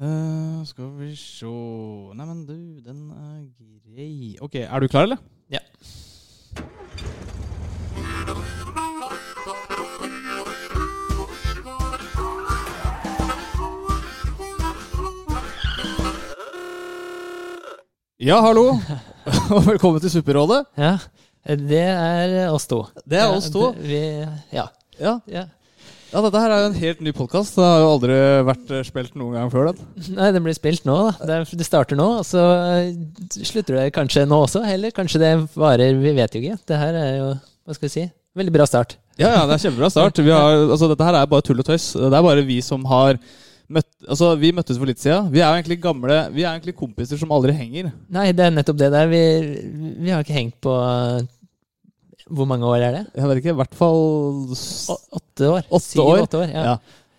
Eh, skal vi se Neimen, du, den er grei. Ok, er du klar, eller? Ja. Ja, hallo. Og velkommen til Supperådet. Ja, det er oss to. Det er oss to. det- Vi, ja. Ja. ja. Ja, dette her er jo en helt ny podkast. Det har jo aldri vært eh, spilt noen gang før. den. Nei, den blir spilt nå, da. Det, er, det starter nå, og så eh, slutter det kanskje nå også. Eller kanskje det varer, vi vet jo ikke. Det her er jo, hva skal vi si, veldig bra start. Ja, ja, det er kjempebra start. Vi har, altså, dette her er bare tull og tøys. Det er bare vi som har møtt Altså, vi møttes for litt siden. Vi er jo egentlig gamle Vi er egentlig kompiser som aldri henger. Nei, det er nettopp det der. Vi, vi har ikke hengt på Hvor mange år er det? Jeg vet ikke, i hvert fall Åtte år. Åtte år? År ja. Ja.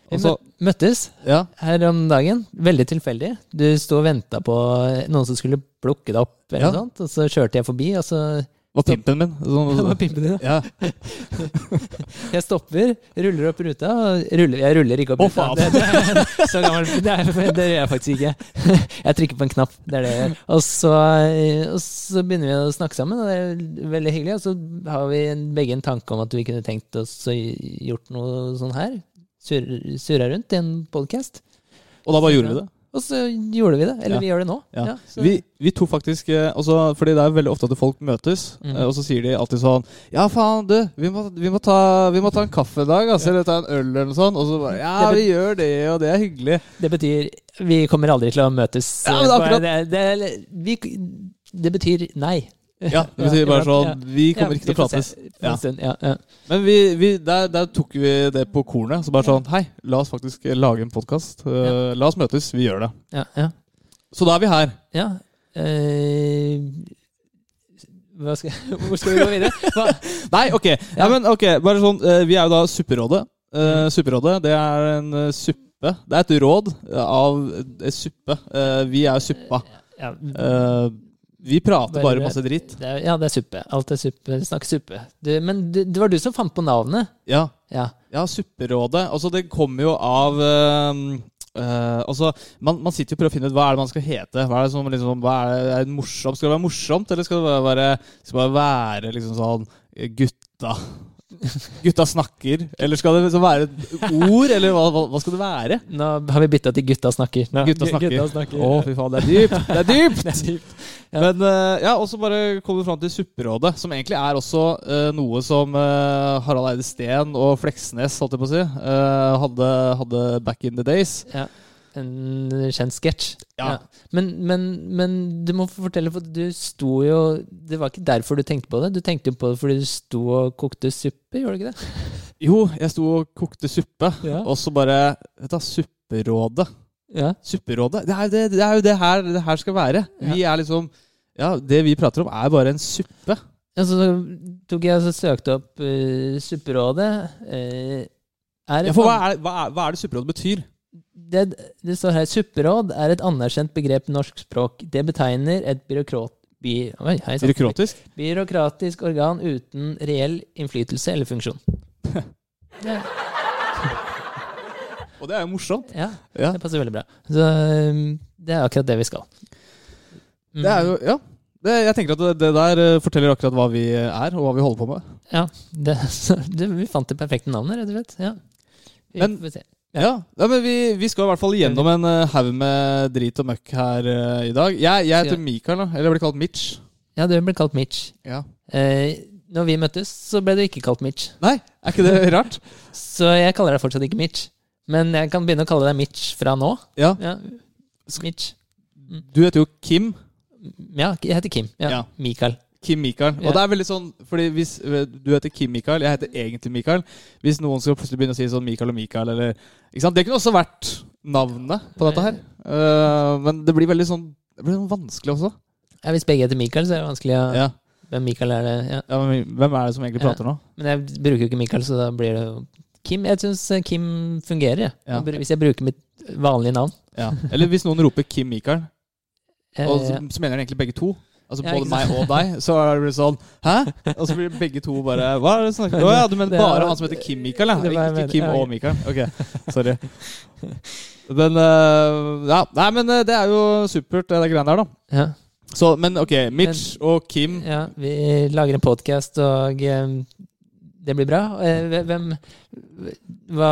Vi Og så, mø- møttes ja. her om dagen. Veldig tilfeldig. Du sto og venta på noen som skulle plukke deg opp, eller Ja. noe sånt, og så kjørte jeg forbi, og så var pimpen min. Det var Sånn, pimpen din, ja. Jeg stopper, ruller opp ruta ruller, Jeg ruller ikke opp Å, ruta. Det, det, så gammel, det, er, det gjør jeg faktisk ikke. Jeg trykker på en knapp. Det er det jeg gjør. Og så, og så begynner vi å snakke sammen, og det er veldig hyggelig. Og så har vi begge en tanke om at vi kunne tenkt oss å gjort noe sånn her. Sur- Surra rundt i en podkast. Og da bare gjorde vi det. Og så gjorde vi det. Eller Ja. vi gjør det nå. Ja. så- Vi, vi tok faktisk eh, også, Fordi det er veldig ofte at folk møtes, Mhm. eh, og så sier de alltid sånn Ja, faen, du, vi må, vi må, ta, vi må ta en kaffe i dag, altså, eller ta en øl, eller noe sånt. Og så bare Ja, vi gjør det, og det er hyggelig. Det betyr Vi kommer aldri til å møtes. Ja, men akkurat. Det, det, det, vi, det betyr nei. Ja, det betyr bare sånn Vi kommer ikke til å prates. Ja. ja, ja. Men vi, vi, der, der tok vi det på kornet. Så bare sånn Hei, la oss faktisk lage en podkast. la oss møtes. Vi gjør det. ja, ja. Så da er vi her. ja. Eh, hva skal, hvor skal vi gå videre? Hva? Nei, ok. Ja. Men ok, bare sånn eh, Vi er jo da Supperådet. Uh, supperådet, det er en eh, suppe. Det er et råd eh, av eh, suppe. Eh, vi er suppa. Ja, Eh, vi prater Bare- masse dritt. det er, ja, det er suppe. Alt er suppe. Snakk suppe. Du, men du, det var du som fant på navnet? Ja, Ja. ja Supperådet. Altså, det kommer jo av eh, eh, altså, man, man sitter jo og prøver å finne ut hva er det man skal hete. Hva er det som liksom, hva er det, er det morsomt? Skal det være morsomt, eller skal det bare være, skal det bare være liksom sånn Gutta Gutta snakker? Eller skal det liksom være et ord, eller hva, hva, skal det være? Nå har vi bytta til Gutta snakker. Ja. Gutta snakker. Gutta snakker. Å, fy faen, det er dypt! Det er dypt! Det er dypt. Ja. Men eh, ja, og så bare kommer vi fram til Supperådet, som egentlig er også uh, noe som uh, Harald Eide Steen og Fleksnes, holdt jeg på å si, uh, hadde, hadde back in the days. Ja. En kjent sketsj. Ja. Men, men, men du må fortelle, for du sto jo Det var ikke derfor du tenkte på det. Du tenkte jo på det fordi du sto og kokte suppe, gjorde du ikke det? Jo, jeg sto og kokte suppe, Ja. og så bare Vet du, Supperådet. Ja. Supperådet. Det er det, det, er jo det her det her skal være. Vi er liksom Ja, det vi prater om, er bare en suppe. Ja, så tok jeg og søkte opp uh, Supperådet. Uh, Ja, for hva er, hva er, hva er det Supperådet betyr? Det, det står her Supperåd er et anerkjent begrep i norsk språk. Det betegner et byråkrat... By, oi, hei. Byråkratisk? byråkratisk organ uten reell innflytelse eller funksjon. Ja, Og det er jo morsomt. ja Ja. det passer veldig bra. Så um, det er akkurat det vi skal. Mm. Det er jo, ja. Det, jeg tenker at det, det der eh, forteller akkurat hva vi er, og hva vi holder på med. Ja, det, det, vi fant det perfekte navnet, rett og slett. Ja. Vi Men- får se. Ja, ja men vi, vi skal i hvert fall gjennom en uh, haug med drit og møkk her uh, i dag. Jeg, jeg heter. Mikael, da. Eller jeg blir kalt Mitch. Ja, du ble kalt Mitch. Ja. Uh, når vi møttes, så ble du ikke kalt Mitch. Nei, er ikke det rart? Så jeg kaller deg fortsatt ikke Mitch. Men jeg kan begynne å kalle deg Mitch fra nå. Ja. Ja, Mitch. Du heter jo Kim. Ja, jeg heter Kim. Ja, Ja. Mikael. Kim Mikael. Og Og det er veldig sånn Fordi hvis eh, du heter Kim Mikael, jeg heter egentlig Mikael Hvis noen skal plutselig begynne å si sånn Mikael og Mikael, eller ikke sant? Det kunne også vært navnet på dette her. Uh, men det blir veldig sånn Det blir sånn vanskelig også. Ja, hvis begge heter Mikael, så er det vanskelig å Ja. Hvem Mikael er det? Ja. ja men Hvem er det som egentlig prater nå? Men jeg bruker jo ikke Mikael, så da blir det jo Kim. Jeg syns Kim fungerer, jeg. Ja. Hvis jeg bruker mitt vanlige navn. Ja. Eller hvis noen roper Kim Mikael, Eh, og så, så mener de egentlig begge to. Altså Ja, både meg og deg, så er det blitt sånn Hæ? Og så blir begge to bare Hva er det du snakker om? Å ja, du mener var- bare han som heter Kim Mikael, ja? Ikke Kim og Mikael? Ok, sorry. Men eh, Ja, nei, men eh, det er jo supert, det greiene der, da. Ja. Så, men ok, Mitch og Kim Ja, vi lager en podkast, og eh, det blir bra. Hvem hva,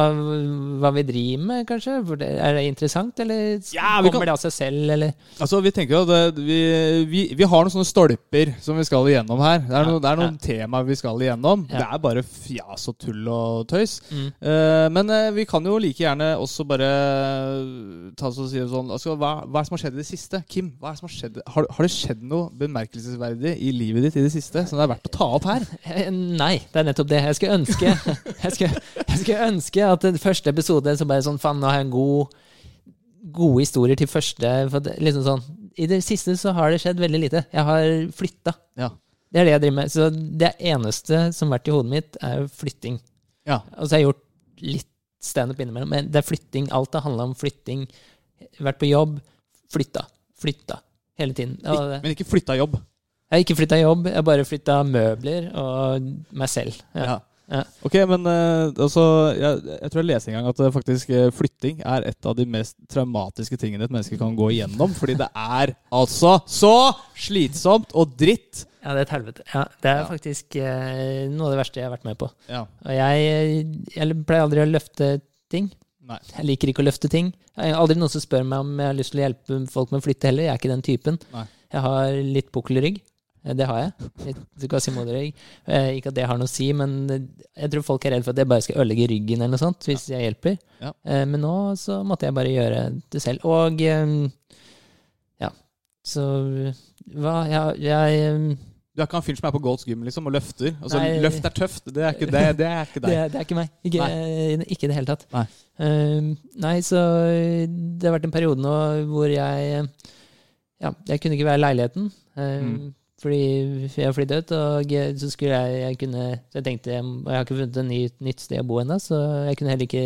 hva vi driver med, kanskje? Det- Er det interessant, eller Ja, vi kan- kommer det av seg selv, eller? Altså, vi tenker jo at vi, vi, vi har noen sånne stolper som vi skal igjennom her. Det er, Ja, noen, det er noen temaer vi skal igjennom. Ja. Det er bare fjas og tull og tøys. Mm. Uh, men uh, vi kan jo like gjerne også bare ta oss og si sånn altså, hva, hva er det som har skjedd i det siste? Kim, hva er det som har skjedd? Har, har det skjedd noe bemerkelsesverdig i livet ditt i det siste som det er verdt å ta opp her? Nei, det er nettopp det. Jeg skulle ønske Jeg skulle, jeg skulle ønske at den første episode så bare sånn Faen, nå har jeg en god gode historier til første. Det, liksom sånn I det siste så har det skjedd veldig lite. Jeg har flytta. Ja. Det er det jeg driver med. Så det eneste som har vært i hodet mitt, er flytting. Ja. Og så har jeg gjort litt standup innimellom, men det er flytting. Alt har handla om flytting. Vært på jobb, flytta, flytta. Hele tiden. Og men ikke flytta jobb. jeg har ikke flytta jobb, jeg har bare flytta møbler og meg selv. Ja. Ja. Ok, men eh, altså, jeg, jeg tror jeg leste en gang at eh, faktisk eh, flytting er et av de mest traumatiske tingene et menneske kan gå igjennom. Fordi det er altså så slitsomt og dritt. Ja, det er et helvete. Ja, det er Ja. faktisk eh, noe av det verste jeg har vært med på. Ja. Og jeg, jeg pleier aldri å løfte ting. Nei. Jeg liker ikke å løfte ting. Jeg har aldri noen som spør meg om jeg har lyst til å hjelpe folk med å flytte heller. Jeg er ikke den typen. Nei. Jeg har litt pukkelrygg. Eh, Det har jeg. Du kan si Eh, Ikke at det har noe å si, men eh, jeg tror folk er redd for at jeg bare skal ødelegge ryggen eller noe sånt hvis jeg hjelper. Ja. Men nå så måtte jeg bare gjøre det selv. Og ja, så hva Jeg, jeg Du er ikke han fyren som er på Gold's Gym liksom, og løfter. Altså, Nei. løft er tøft. Det er ikke, det, det er ikke Det, deg. er- det er ikke meg. Ikke, ikke i det hele tatt. Nei. Nei, så det har vært en periode nå hvor jeg Ja, jeg kunne ikke være i leiligheten. ehm, Mm. Fordi jeg flyttet ut, og så skulle jeg, jeg kunne Så jeg tenkte Og jeg har ikke funnet et ny, nytt sted å bo ennå, så jeg kunne heller ikke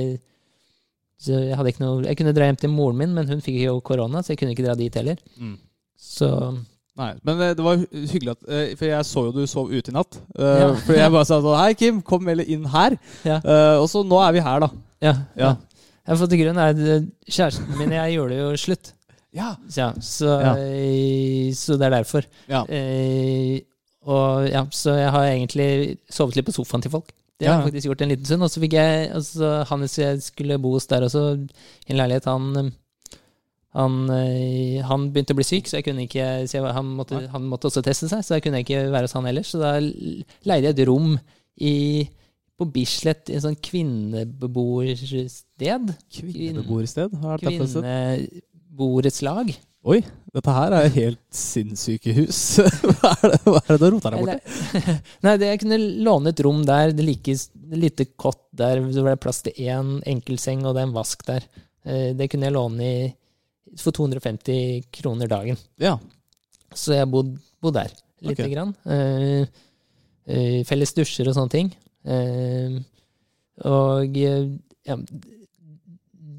så jeg hadde ikke noe Jeg kunne dra hjem til moren min, men hun fikk jo korona, så jeg kunne ikke dra dit heller. Mm. Så Nei, men eh, det var hyggelig at eh, For jeg så jo du sov ute i natt. Eh, Ja. For jeg bare sa sånn Hei, Kim, kom heller inn her. Ja. Og så nå er vi her, da. ja. Ja. ja. Jeg fått til grunn er at kjæresten min jeg gjorde jo slutt. Ja. Ja, så, Ja. eh, så det er derfor. ja. Eh, og ja, så jeg har egentlig sovet litt på sofaen til folk. Det har jeg faktisk gjort en liten stund. Og så fikk jeg altså, Hannes jeg skulle bo hos der også, i en leilighet. Han, han, eh, han begynte å bli syk, så jeg ikke så jeg, han, måtte, han måtte også teste seg, så jeg kunne ikke være hos han ellers. Så da leide jeg et rom i, på Bislett, i en sånn kvinnebeboersted. Kvinnebeboersted? Hva er dette for et sted? Oi, dette her er helt sinnssyke hus. hva er det, hva er det du roter deg borti? Eller- Nei, det, jeg kunne låne et rom der. Det like, lite kott der. Så var det plass til én enkeltseng, og det er en vask der. Eh, Det kunne jeg låne i, for 250 kroner dagen. Ja. Så jeg bodde bod der lite okay. grann. Eh, eh, felles dusjer og sånne ting. Og ja,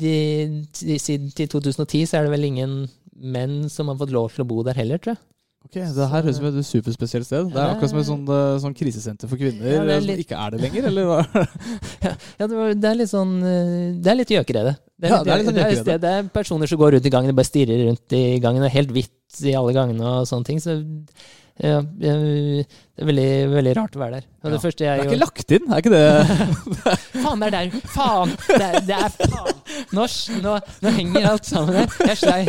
de, de, siden til 2010 så er det vel ingen menn som har fått lov til å bo der heller, tror jeg. Ok, Det her høres ut som et superspesielt sted. Det er akkurat som et sånn, eh, sånn krisesenter for kvinner Ja, det eh, som ikke er det lenger, eller hva? Ja, det, var, det er litt sånn Det er litt gjøkerede. det. Det er, Ja, det er litt det, er, det, det er personer som går rundt i gangen og bare stirrer rundt i gangen. Og helt hvitt i alle gangene og sånne ting. Så ja, det er veldig, veldig rart å være der. Det Ja. Det jeg er ikke gjorde lagt inn, er ikke det? Faen, det er der! Faen! Det er, det er faen! Nå, nå, nå henger alt sammen her. Jeg slei.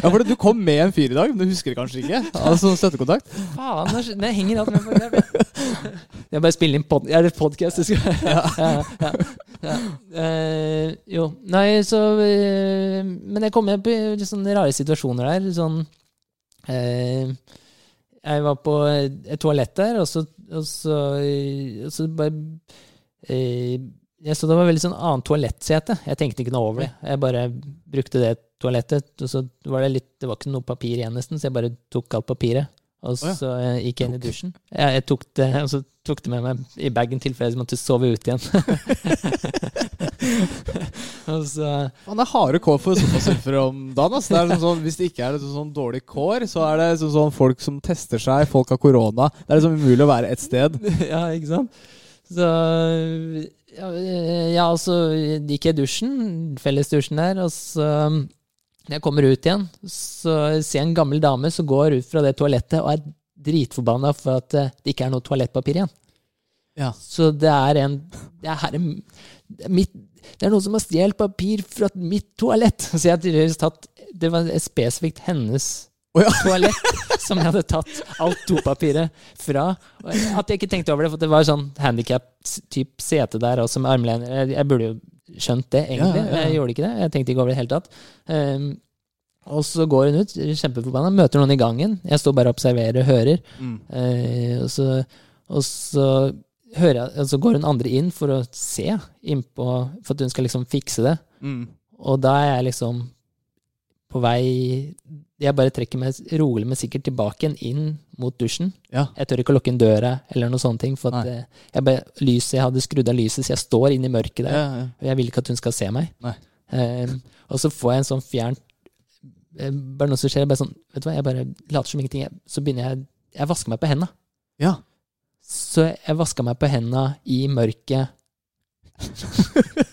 Ja, for Du kom med en fyr i dag, men du husker det kanskje ikke? Altså støttekontakt? Faen, nå, nå henger alt med på greip. Jeg bare spiller inn pod... Er det podkast du skal ja, ja, ja. Eh, jo. Nei, så uh, Men jeg kom opp i litt sånne rare situasjoner der. Sånn uh, Jeg var på et toalett der, og så, og så, og så bare jeg så det var veldig sånn annet toalettsete. Jeg tenkte ikke noe over det. Jeg bare brukte det toalettet, og så var det litt Det var ikke noe papir igjen, nesten, så jeg bare tok alt papiret. Og ja. så eh, gikk jeg inn i dusjen. Jeg, jeg tok det, og så tok det med meg i bagen tilfelle jeg måtte sove ut igjen. Og så Faen, er harde kår for sofasurfere om dagen. Altså. Det liksom sånn, hvis det ikke er liksom sånn dårlig kår, så er det liksom sånn folk som tester seg, folk har korona. Det er liksom umulig å være ett sted. Ja, ikke sant? Så ja, ja, så gikk jeg i dusjen, fellesdusjen der, og så når jeg kommer ut igjen, så ser jeg en gammel dame som går ut fra det toalettet og er dritforbanna for at eh, det ikke er noe toalettpapir igjen. Ja. Så det er en Det er, en, det er, mitt, det er noen som har stjålet papir fra mitt toalett. Så jeg har tydeligvis tatt Det var spesifikt hennes Å ja. toalett som jeg hadde tatt alt dopapiret fra. At jeg ikke tenkte over det, for det var sånn handikap-type sete der også med armlener. Jeg, jeg burde jo skjønt det, egentlig. Ja, ja. Jeg gjorde ikke det. Jeg tenkte ikke over det i det hele tatt. Um, og så går hun ut, kjempeforbanna, møter noen i gangen. Jeg står bare og observerer og hører. Mm. Uh, og, så, og så jeg, og så går hun andre inn for å se, innpå, for at hun skal liksom fikse det. Mm. Og da er jeg liksom på vei Jeg bare trekker meg rolig, men sikkert tilbake igjen inn mot dusjen. Ja. Jeg tør ikke å lukke inn døra eller noen sånne ting. For at eh, jeg, bare, lyset, jeg hadde skrudd av lyset, så jeg står inne i mørket der. Ja, ja. Og jeg vil ikke at hun skal se meg. Eh, og så får jeg en sånn fjernt eh, Bare noe som skjer. Bare sånn, vet du hva, jeg bare later som ingenting. Jeg, så begynner jeg Jeg vasker meg på henda. ja. Så jeg vaska meg på henda i mørket.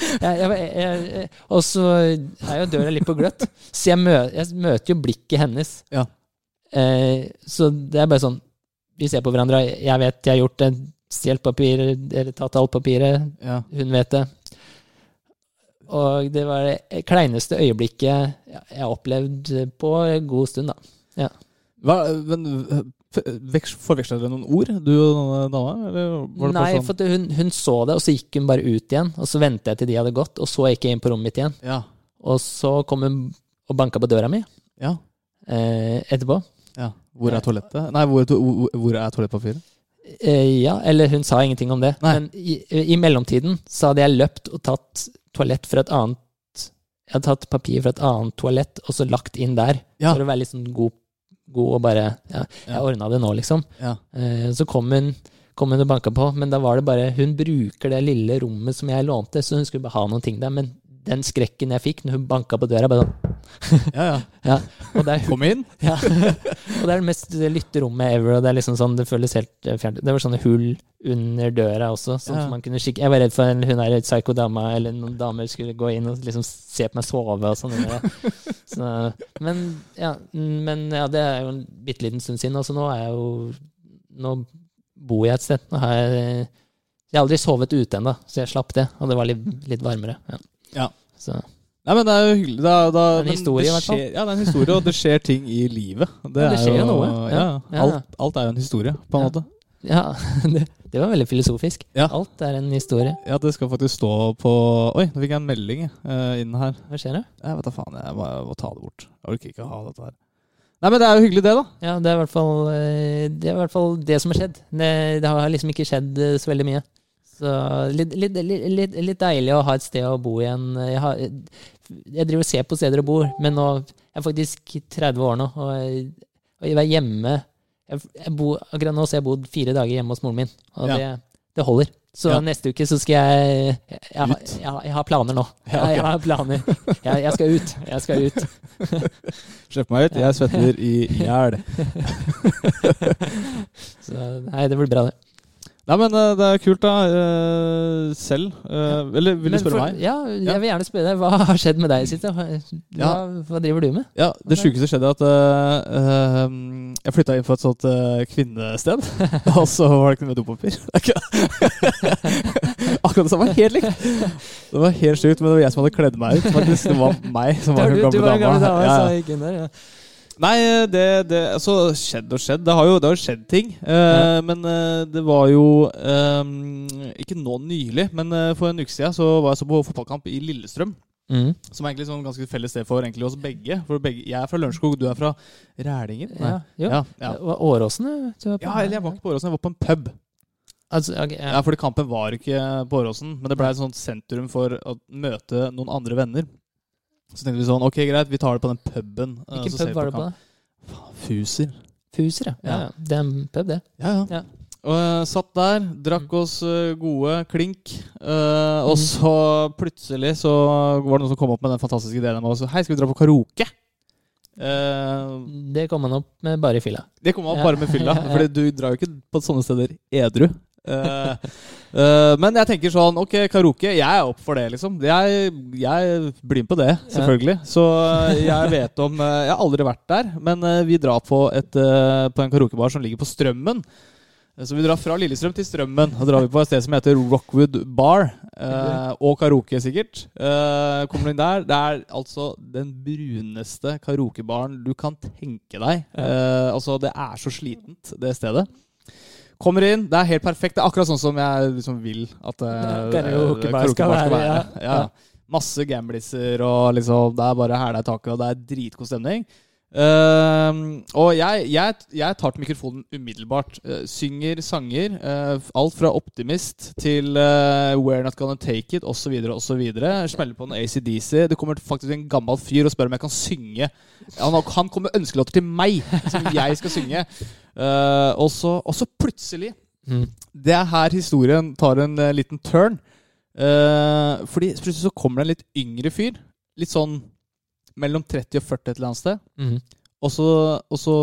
jeg, jeg, jeg, jeg, og så er jo døra litt på gløtt, så jeg, mø, jeg møter jo blikket hennes. Ja. Eh, så det er bare sånn Vi ser på hverandre. Jeg vet jeg har gjort det. Stjålet papir, eller tatt alt papiret. ja. Hun vet det. Og det var det kleineste øyeblikket jeg har opplevd på en god stund, da. Hva, men Forveksla dere noen ord, du og dama? Nei, sånn? for hun, hun så det, og så gikk hun bare ut igjen. Og så ventet jeg til de hadde gått, og så gikk jeg inn på rommet mitt igjen. Ja. Og så kom hun og banka på døra mi ja. eh, etterpå. ja. Hvor er toalettet? Nei, hvor, hvor, er toalettpapiret? Eh, ja, eller hun sa ingenting om det. Nei. Men i, i mellomtiden så hadde jeg løpt og tatt toalett fra et annet Jeg hadde tatt papir fra et annet toalett og så lagt inn der. Ja. For å være litt sånn god, god og bare Ja, jeg Ja. ordna det nå, liksom. Ja. Eh, så kom hun, kom hun og banka på, men da var det bare Hun bruker det lille rommet som jeg lånte, så hun skulle bare ha noen ting der. Men den skrekken jeg fikk når hun banka på døra, bare sånn ja, ja. ja. Og det er Kom inn. ja. og det er det mest lytte rommet ever, og det er liksom sånn, det føles helt eh, fjernt. Det var sånne hull under døra også, sånn Ja. man kunne skikke. Jeg var redd for en, hun er et psyko-dama, eller noen damer skulle gå inn og liksom se på meg sove og sånn. Så, men, ja, men ja, det er jo en bitte liten stund siden, og så nå er jeg jo Nå bor jeg et sted. Nå har jeg Jeg har aldri sovet ute ennå, så jeg slapp det, og det var litt, litt varmere. Ja. Ja. Så Nei, men det er jo hyggelig. Da, da, Det er en historie, i hvert fall. Ja, det er en historie, og det skjer ting i livet. Det, Ja, det er skjer jo noe. Ja, Ja. Alt, alt er jo en historie, på en Ja. måte. ja, det, det var veldig filosofisk. Ja. Alt er en historie. Ja, det skal faktisk stå på Oi, nå fikk jeg en melding uh, inn her. Hva skjer det? Jeg vet da faen, jeg må, jeg må ta det bort. Jeg orker ikke å ha dette her. Nei, men det er jo hyggelig, det, da. Ja, det er i hvert fall eh, det, er i hvert fall det som har skjedd. Det, det har liksom ikke skjedd eh, så veldig mye. Så litt, litt, litt, litt, deilig å ha et sted å bo igjen. Jeg, har, jeg driver og ser på steder å bo, men nå jeg er faktisk 30 år nå, og jeg, og jeg er hjemme jeg, jeg bo, Akkurat nå så har jeg bodd fire dager hjemme hos moren min, og Ja. det, det holder. Så Ja. neste uke så skal jeg Jeg, har- planer nå. Ja, ok. jeg, har planer. Jeg, skal ut. Jeg skal ut. Slipp meg ut. Jeg svetter i hjel. Så nei, det blir bra, det. Nei, men eh, det er kult, da. eh, selv. eh, Eller vil du spørre for- meg? Ja, jeg vil gjerne spørre deg. Hva har skjedd med deg siste? Hva, Ja. hva driver du med? Ja, Det sjukeste skjedde at eh, jeg flytta inn på et sånt uh, kvinnested. og så var det ikke noe med dopapir. Akkurat det samme. Helt likt. Det var helt sjukt, men det var jeg som hadde kledd meg ut. Faktisk. Det var meg som var hun gamle gamle dama. Ja, ja. Nei, det, det Altså, skjedd og skjedd. Det har jo, det har skjedd ting. Eh. Men eh, det var jo eh, Ikke nå nylig, men eh, for en uke siden så var jeg så på fotballkamp i Lillestrøm. Mm. Som er egentlig sånn ganske felles sted for egentlig oss begge. For begge Jeg er fra Lørenskog, du er fra Rælingen? ja. Ja, ja. Åråsen ja, eller jeg var ikke på Åråsen, jeg var på en pub. Altså, okay, ja. Ja, fordi kampen var ikke på Åråsen, men det ble et sånt sentrum for å møte noen andre venner. Så tenkte vi sånn, ok greit, vi tar det på den puben. eh, Hvilken pub var det på? da? Fuser. Fuser, ja. ja. Ja. ja. Det er en pub, det. Ja, ja. Ja. Og eh, satt der, drakk oss eh, gode klink. eh, og Mhm. så plutselig så var det noen som kom opp med den fantastiske ideen om. Hei, skal vi dra på karaoke? Det kom han opp med bare i fylla. det kom han opp Ja. bare med fylla, Fordi du drar jo ikke på sånne steder edru. Eh, eh, men jeg tenker sånn Ok, karaoke. Jeg er opp for det, liksom. Jeg, jeg blir med på det, selvfølgelig. Så eh, jeg vet om Jeg har aldri vært der, men vi drar på, et, på en karaokebar som ligger på Strømmen. Så vi drar fra Lillestrøm til Strømmen. Da drar vi på et sted som heter Rockwood Bar. Eh, og karaoke, sikkert. Eh, kommer du inn der, det er altså den bruneste karaokebaren du kan tenke deg. Eh, altså, det er så slitent, det stedet. Kommer inn, det er helt perfekt. Det er akkurat sånn som jeg liksom vil at eh, Karaokebar eh, skal være, ja. ja. Masse gambliser, og liksom, det er bare hæla i taket, og det er dritgod stemning. Ehm, og jeg, jeg, jeg tar til mikrofonen umiddelbart. Uh, synger sanger. Uh, alt fra Optimist til eh, We're Not Gonna Take It osv. osv. Smeller på en ACDC. Det kommer faktisk en gammel fyr og spør om jeg kan synge. Han, han kommer med ønskelåter til meg, som jeg skal synge. Og, så, plutselig Mm. Det er her historien tar en liten turn. Fordi plutselig så kommer det en litt yngre fyr. Litt sånn mellom 30 og 40 et eller annet sted. Mm. Og så, og så,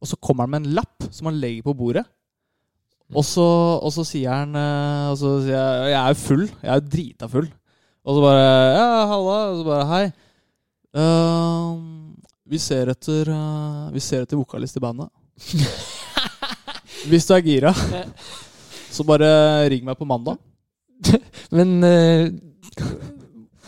og så kommer han med en lapp som han legger på bordet. Og så, og så sier han eh, Og så sier jeg Jeg er jo full. Jeg er jo drita full. Og så bare Ja, halla. Og så bare Hei. Uh, vi ser etter uh, Vi ser etter vokalist i bandet. Hvis du er gira, så bare ring meg på mandag. Men eh,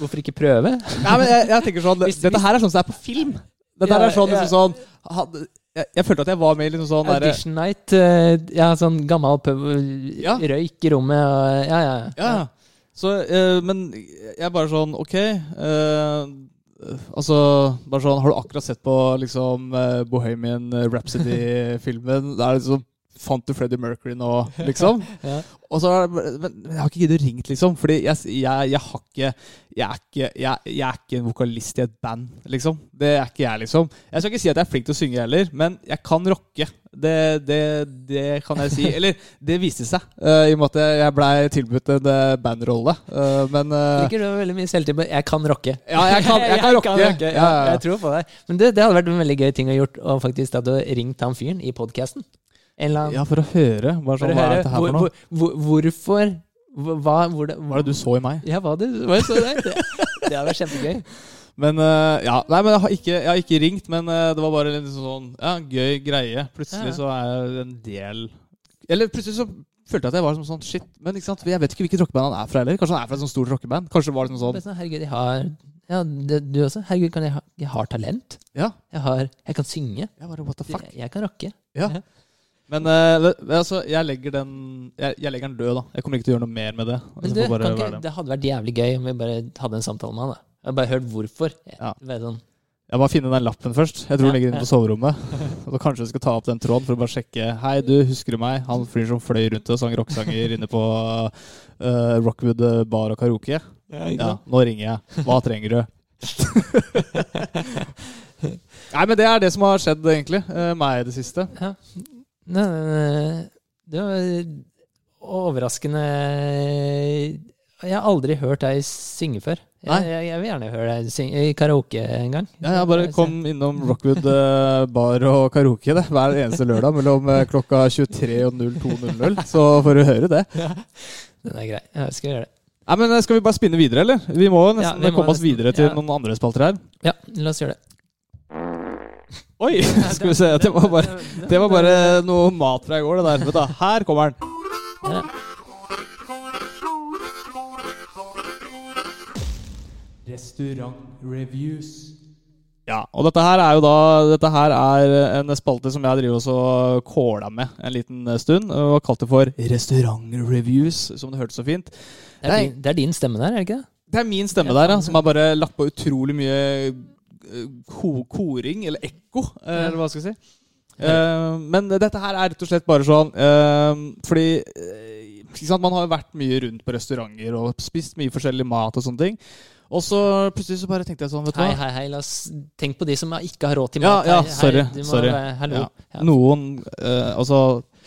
hvorfor ikke prøve? Nei, men jeg, jeg tenker sånn Hvis- Dette her er sånn som det er på film. Dette her er sånn, ja. liksom sånn hadde, jeg, jeg følte at jeg var med i liksom sånn Audition der, night. eh, ja, sånn gammel pub. Ja. Røyk i rommet. Og, ja, ja. Ja, ja. Så, uh, men jeg er bare sånn Ok. Uh, altså Bare sånn Har du akkurat sett på liksom Bohemian Rhapsody-filmen? Det er liksom Fant du Freddie Mercury nå, liksom? Ja. Og så Men jeg har ikke giddet å ringe, liksom. Fordi jeg, jeg, jeg har ikke jeg er ikke, jeg, jeg er ikke en vokalist i et band, liksom. Det er ikke jeg, liksom. Jeg skal ikke si at jeg er flink til å synge heller, men jeg kan rocke. Det, det, det kan jeg si. Eller, det viste seg, uh, i og med at jeg blei tilbudt en eh, bandrolle. Uh, men uh, Liker du veldig mye selvtillit på 'jeg kan rocke'? Ja, jeg kan, jeg kan rocke. Kan rocke. ja. Jeg tror på deg. Men det, det hadde vært en veldig gøy ting å gjort, og faktisk at du ringte han fyren i podkasten. Eller ja, for å høre. Bare sånn, hva er dette her for noe? hvor, hvor, hvorfor hva, hvor det, Hva er det du så i meg? Ja, hva det, hva så i Det, det hadde vært kjempegøy. Men uh, ja, nei, men jeg har ikke, jeg har ikke ringt, men uh, det var bare en sånn ja, gøy greie. Plutselig Ja. så er jeg en del Eller plutselig så følte jeg at jeg var som sånn shit. Men ikke sant, jeg vet ikke hvilket rockeband han er fra heller. Kanskje han er fra et sånt stort rockeband? Kanskje det var Bare sånn sånn, Herregud, jeg har Ja, det, du også? Herregud, kan jeg, ha, jeg har talent. Ja. Jeg, har, jeg kan synge. Jeg bare what the fuck? Jeg, jeg kan rocke. Ja. Men vet- altså, jeg legger den jeg, jeg legger den død, da. Jeg kommer ikke til å gjøre noe mer med det. Men Altså, du, kan ikke, det. hadde vært jævlig gøy om vi bare hadde en samtale med han. da. Jeg har bare hørt hvorfor. Jeg, Ja. sånn, Jeg må finne den lappen først. Jeg tror den ligger inne på soverommet. Og så Kanskje jeg skal ta opp den tråden for å bare sjekke. Hei, du, husker du meg? Han fyren som fløy rundt og sang rocksanger inne på uh, Rockwood bar og karaoke? Ja, nå ringer jeg. Hva trenger du? Nei, men det er det som har skjedd, egentlig. Uh, meg i det siste. Ja. Nei, nei, det var overraskende Jeg har aldri hørt deg synge før. Jeg, jeg, jeg vil gjerne høre deg synge i karaoke en gang. Ja, jeg bare kom innom Rockwood eh, bar og karaoke det, hver eneste lørdag mellom eh, klokka 23 og 02.00. Så får du høre det. Den er grei. Jeg skal gjøre det. Nei, men eh, Skal vi bare spinne videre, eller? Vi må nesten Ja, vi må komme oss videre til ja. noen andre spalter her. Ja, la oss gjøre det. Oi! Skal vi se. Det var bare, det var bare noe mat fra i går, det der. Vet du, her kommer den. Restaurant Restaurantreviews. Ja, og dette her er jo da Dette her er en spalte som jeg driver også kåla med en liten stund. Og har kalt det for Restaurantreviews, som det hørtes så fint. Det er, din, det er din stemme der, er det ikke det? Det er min stemme der, ja, som har bare lagt på utrolig mye ko koring, eller ekko, ja. eller hva skal jeg si. Uh, men dette her er rett og slett bare sånn uh, Fordi uh, sant, man har jo vært mye rundt på restauranter og spist mye forskjellig mat og sånne ting. Og så plutselig så bare tenkte jeg sånn, vet du Hei, hei, hei. La oss tenke på de som ikke har råd til Ja, mat. ja, Hei, hei, sorry, må sorry. Ja. Ja. Noen eh, Altså,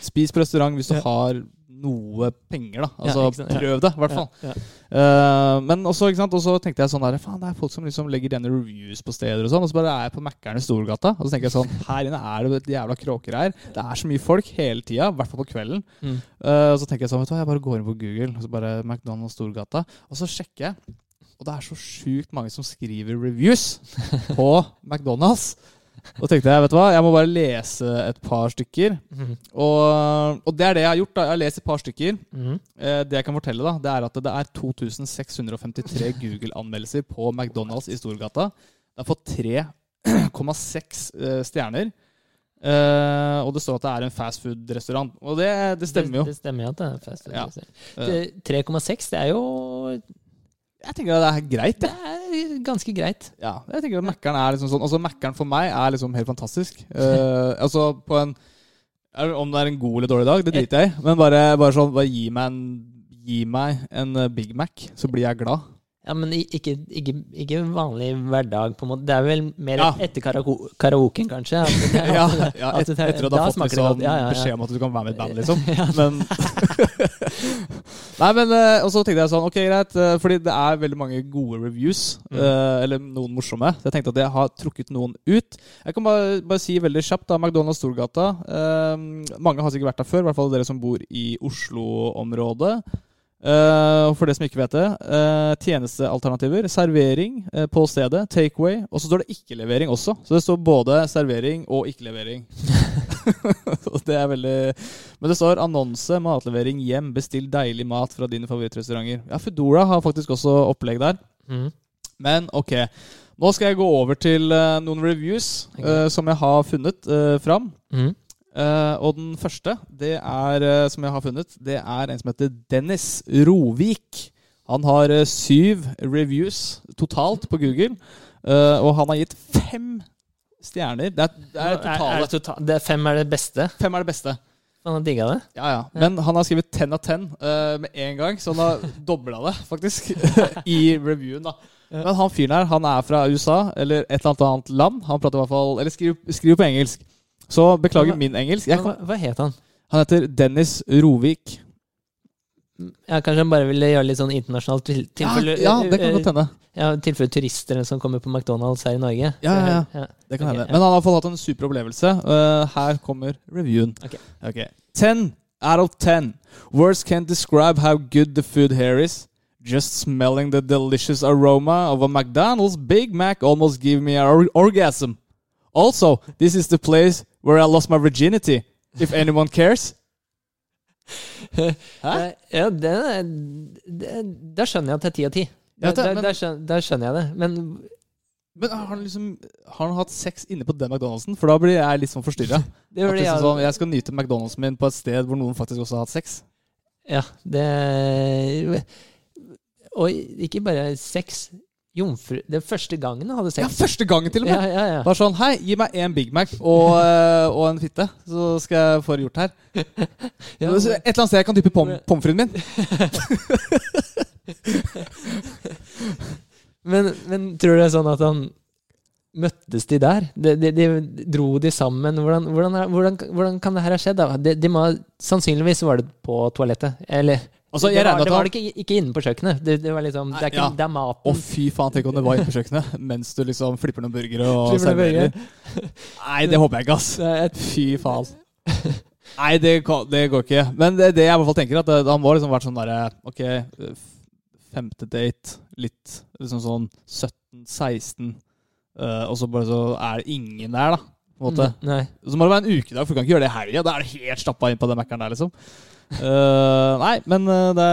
Spis på restaurant hvis du Ja. har noe penger, da. Altså, ja. prøv det, i hvert fall. Ja, ja. uh, men også, ikke sant, og så tenkte jeg sånn der, faen, det er folk som liksom legger igjen reviews på steder og sånn, og så bare er jeg på Mækkern i Storgata, og så tenker jeg sånn, her inne er det et jævla kråker her. Det er så mye folk hele tida, i hvert fall på kvelden. Mm. Uh, og så tenker jeg sånn, vet du hva, jeg bare går inn på Google, og så bare McDonald's Storgata, og så sjekker jeg, og det er så sjukt mange som skriver reviews på McDonald's. Og tenkte jeg, vet du hva, jeg må bare lese et par stykker. Mhm. Og, og det er det jeg har gjort. da. Jeg har lest et par stykker. Mm. Eh, det jeg kan fortelle, da, det er at det er 2653 Google-anmeldelser på McDonald's i Storgata. Det har fått 3,6 eh, stjerner. Eh, og det står at det er en fastfood-restaurant. Og det, det stemmer jo. Det, det stemmer jo at det er fastfood-restaurant. Ja. 3,6, det er jo Jeg tenker at det er greit, Det det. er ganske greit. Ja, jeg tenker at Mækkern er liksom sånn Altså Mækkern for meg er liksom helt fantastisk. Uh, altså på en Om det er en god eller dårlig dag, det driter jeg i. Men bare, bare sånn bare gi meg en Gi meg en eh, Big Mac, så blir jeg glad. Ja, men ikke, ikke, ikke vanlig hverdag, på en måte. Det er vel mer Ja. etter karako- karaoken, kanskje. Det, Ja, ja et, etter at du har fått liksom. Beskjed om at du kan være med i et band, liksom. Men Nei, men eh, Og så tenkte jeg sånn, ok, greit, eh, fordi det er veldig mange gode reviews. Mm. eh, Eller noen morsomme. Så jeg tenkte at jeg har trukket noen ut. Jeg kan bare, bare si veldig kjapt, da. McDonald's Storgata. Um, mange har sikkert vært der før, i hvert fall dere som bor i Oslo-området. Og for det som ikke vet det, Uh, tjenestealternativer. Servering uh, på stedet. Takeaway. Og så står det ikke-levering også. Så det står både servering og ikke-levering. Det er veldig Men det står annonse, matlevering hjem, bestill deilig mat fra dine favorittrestauranter. Ja, Foodora har faktisk også opplegg der. Mm. Men ok, nå skal jeg gå over til noen reviews okay. som jeg har funnet uh, fram. Mhm. Eh, og den første, det er, uh, som jeg har funnet, det er en som heter Dennis Rovik. Han har uh, syv reviews totalt på Google, og han har gitt fem stjerner. Det er, det er Er, er det, total, det er fem er det beste? Fem er det beste. Han har digga det? Ja, ja. Men han har skrevet 10 av 10 eh, med en gang, så han har dobla det, faktisk, i reviewen. da. Men han fyren her, han er fra USA, eller et eller annet land. Han prater i hvert fall Eller skriver, skriver på engelsk. Så beklager min engelsk. Jeg Hva, kan, hva het han? han heter Dennis Rovik. Ja, kanskje han bare ville gjøre litt sånn internasjonalt til, Ja, tilfelle, ja, det kan eh, godt hende. Ja, tilfelle turister som kommer på McDonald's her i Norge. Ja, ja, ja. Det kan okay, hende. Men han har fått hatt en super opplevelse. Uh, her kommer reviewen. Okay. okay. Ten out of ten. Words can't describe how good the food here is. Just smelling the delicious aroma of a McDonald's Big Mac almost gave me an or- orgasm. Also, this is the place where I lost my virginity. If anyone cares. Hæ? Eh, Ja, det, det, der skjønner jeg at det er ti av ti. Der, skjønner, jeg det. Men Men har han liksom Har han hatt sex inne på den McDonald'sen? For da blir jeg litt sånn forstyrra. liksom sånn, jeg skal nyte McDonald'sen min på et sted hvor noen faktisk også har hatt sex. Ja, det Og ikke bare sex. Jomfru er første gangen jeg hadde Ja, første gangen til og med! ja, ja. Bare sånn Hei, gi meg en Big Mac og, øh, og en fitte, så skal jeg få det gjort her. Ja, Et eller annet sted jeg kan dyppe pom pommes fritesen min. Men, men tror du det er sånn at han Møttes de der? De, de, de, dro de sammen? Hvordan, hvordan, hvordan, hvordan kan det her ha skjedd? da? De, de må, sannsynligvis var det på toalettet. Eller Altså, det, var, det var ikke, ikke inne på kjøkkenet. Det, det var liksom Det er, ikke, Ja. er maten. Å, fy faen, tenk om det var inne på kjøkkenet mens du liksom flipper noen burgere og serverer. Nei, det håper jeg ikke, ass. Fy faen. Nei, det, det går ikke. Men det, det jeg i hvert fall tenker, at det, han må liksom vært sånn derre Ok, femte date, litt liksom sånn 17-16, uh, og så bare så er det ingen der, da. På en måte. Mm. Så må det være en ukedag, for du kan ikke gjøre det i helga. Da er det helt stappa inn på den Mac-en der, liksom. Eh, nei, men, eh, det,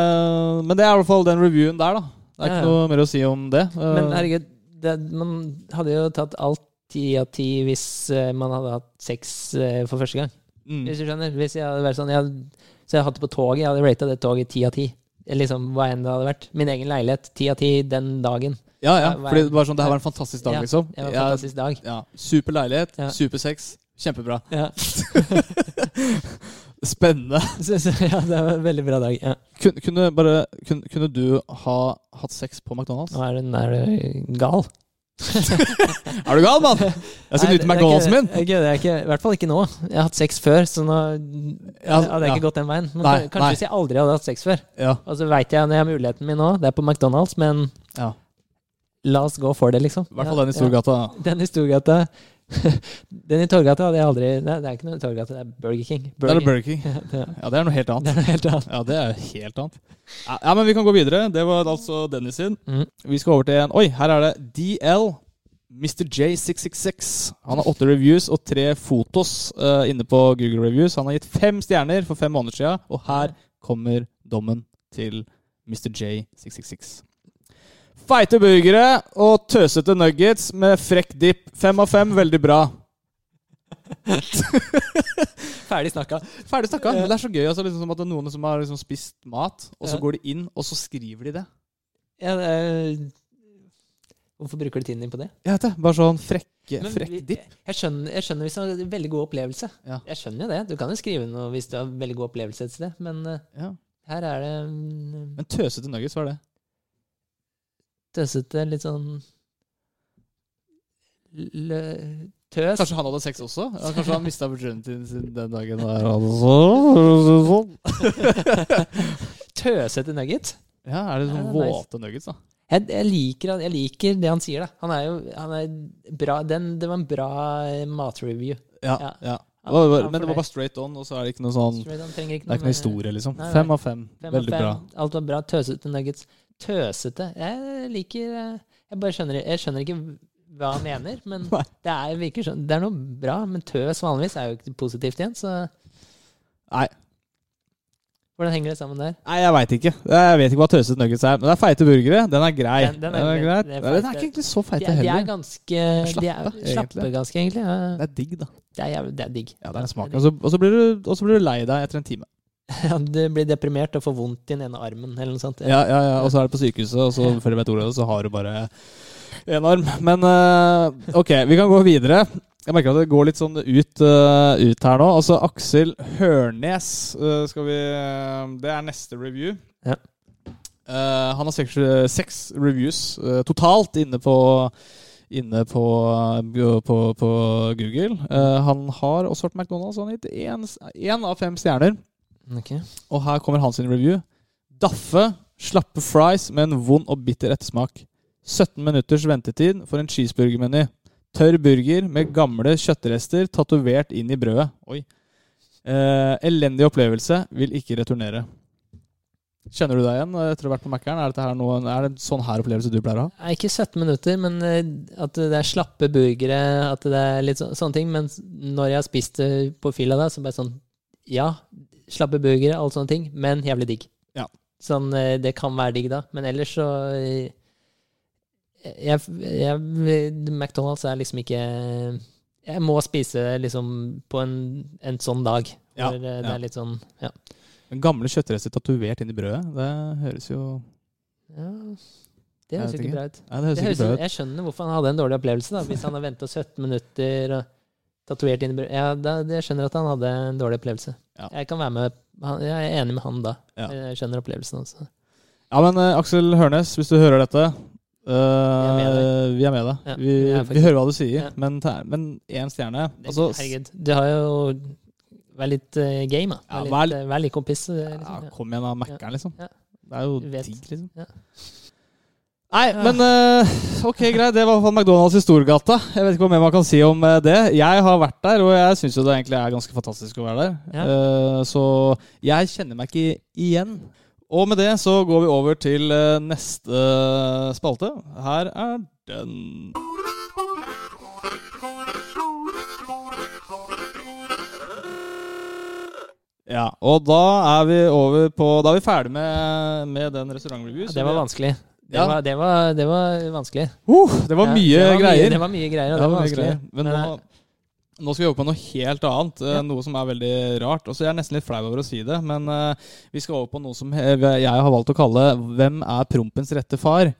men det er i hvert fall den reviewen der, da. Det er Ja, ikke noe mer å si om det. Eh, Men herregud, det, man hadde jo tatt alt ti av ti hvis man hadde hatt sex for første gang. mm. Hvis du skjønner? Hvis jeg hadde vært sånn jeg hadde, Så jeg hadde hatt det på toget. Jeg hadde rata det toget ti av ti. Liksom hva enn det hadde vært. Min egen leilighet ti av ti den dagen. Ja, ja. for Fordi det var sånn, det her var en fantastisk dag, Ja, liksom. Det var en fantastisk dag. Ja, Super leilighet, Ja. super sex. Kjempebra. Ja. Spennende. Ja, det var en veldig bra dag. Ja. Kunne, kunne, bare, kun, kunne du ha hatt sex på McDonald's? Er du, er du gal. Er du gal, mann? Jeg skal nyte McDonald'sen ikke- min. Jeg ikke. I hvert fall ikke nå. Jeg har hatt sex før, så nå Ja, hadde jeg ja. ikke gått den veien. Men Nei, kanskje nei. hvis jeg aldri hadde hatt sex før. Ja, Og så veit jeg når jeg har muligheten min nå, det er på McDonald's, men ja. la oss gå for det, liksom. I hvert fall den i Storgata. Den i Storgata. den i Torgata hadde jeg aldri Nei, det er ikke noe i Torgata, det er Burger King. Det er Burger King. Ja, det er noe helt annet. det er noe helt annet. Ja, det er helt annet. Ja, ja, men vi kan gå videre. Det var altså Dennis sin. Mm. Vi skal over til en Oi, her er det DL. Mr. J666. Han har åtte reviews og tre fotos uh, inne på Google Reviews. Han har gitt fem stjerner for fem måneder siden, og her kommer dommen til Mr. J666. Feite burgere og tøsete nuggets med frekk dipp. Fem av fem, veldig bra. Ferdig snakka. Ferdig snakka. Men det er så gøy altså, liksom, at det er noen som har liksom, spist mat, og så Ja. går de inn, og så skriver de det. Ja, det er- Hvorfor bruker du tiden din på det? Jeg vet det. Bare sånn frekke, Men frekk dipp. Jeg skjønner, jeg skjønner hvis du har en veldig god opplevelse. Ja. Jeg skjønner jo det. Du kan jo skrive noe hvis du har en veldig god opplevelse et sted, men eh, Ja. her er det um, Men tøsete nuggets, hva er det? Tøsete, litt sånn Tøs. Kanskje han hadde sex også? Ja, kanskje han mista virginityen sin den dagen der. Altså. Tøsete nugget. Ja, er det sånn ja, våte nice. nuggets, da? Jeg, jeg, liker, jeg liker det han sier, da. Han er jo han er bra, den, Det var en bra eh, matreview. Ja. Ja. ja. Han- han Men det var bare straight on, og så er det ikke noe sånn on, ikke Det er ikke noe historie, liksom. Nei, nei. Fem av fem. Fem Veldig fem. bra. Alt var bra. Tøsete nuggets. Tøsete Jeg liker eh, Jeg bare skjønner Jeg skjønner ikke hva han mener, men det er, virker sånn Det er noe bra, men tøs vanligvis er jo ikke positivt igjen, så Nei. Hvordan henger det sammen der? Nei, jeg veit ikke. Jeg vet ikke hva tøsete nuggets er. Men det er feite burgere. Den er grei. Den- den er- Den er grei. det Den er ikke egentlig så feite heller. de er ganske De er Slappe, slappe, egentlig. ganske, egentlig. Ja. Det er digg, da. Det er, jævlig, det er digg. Ja, det er en smak. Og så, blir, du, blir du lei deg etter en time. Ja, du blir deprimert og får vondt i den ene armen, eller noe sånt. Ja, ja, ja. Og så er det på sykehuset, og så du vet ordet så har du bare én arm. Men uh, ok, vi kan gå videre. Jeg merker at det går litt sånn ut, uh, ut her nå. Altså Aksel Hørnes uh, skal vi Det er neste review. Ja. Han har seks, seks reviews totalt inne på Inne på, på, på Google. Han har også vært McDonald's. Han har gitt én av fem stjerner. Ok. Og her kommer hans review. Daffe, slappe fries med en vond og bitter ettersmak. 17 minutters ventetid for en cheeseburgermeny. Tørr burger med gamle kjøttrester tatovert inn i brødet. Oi. Eh, elendig opplevelse. Vil ikke returnere. Kjenner du deg igjen etter å ha vært på Mækkern? Er, er det en sånn her opplevelse du pleier å ha? Ikke 17 minutter, men eh, at det er slappe burgere, at det er litt så, sånne ting. Men når jeg har spist det på fylla da, så bare sånn Ja, slappe burgere, alle sånne ting, men jævlig digg. Ja. Sånn, eh, det kan være digg, da. Men ellers så eh, jeg, jeg, McDonald's er liksom ikke Jeg må spise liksom på en, en sånn dag. Ja, Hvor eh, det ja. er litt sånn Ja. Men gamle kjøttrester tatovert inn i brødet, det høres jo ja det høres ikke bra ut. Nei, det høres Det ikke bra ut. jeg skjønner hvorfor han hadde en dårlig opplevelse, da, hvis han har venta 17 minutter og tatovert inn i brød. Ja, da, jeg skjønner at han hadde en dårlig opplevelse. Ja. Jeg kan være med han, Jeg er enig med han da. Ja. Jeg skjønner opplevelsen også. Ja, men uh, Aksel Hørnes, hvis du hører dette eh, med Vi er med deg. Vi, vi vi hører hva du sier, men men én stjerne Det- altså, Herregud. Du har jo Vær litt uh, game, da. Vær, litt, eh, vær litt kompis. eh, Liksom. Ja. Kom igjen, da. Mækkern, liksom. Ja. Det er jo digg, liksom. Ja. Nei, men eh, ok, greit. Det var i McDonald's i Storgata. Jeg vet ikke hva mer man kan si om eh, det. Jeg har vært der, og jeg syns jo det egentlig er ganske fantastisk å være der. Ja. Eh, så jeg kjenner meg ikke igjen. Og med det så går vi over til neste spalte. Her er den. Ja, og da er vi over på Da er vi ferdig med, med den restaurantreview. Det var vanskelig. Det, Ja. var, det, var, det var vanskelig. Uh, det var Ja, mye det var greier. det var mye greier, og Ja, det var var vanskelig. greier. Men nå, nå skal vi over på noe helt annet. eh, Ja. Noe som er veldig rart. Altså, jeg er nesten litt flau over å si det, men uh, vi skal over på noe som jeg har valgt å kalle 'Hvem er prompens rette far?'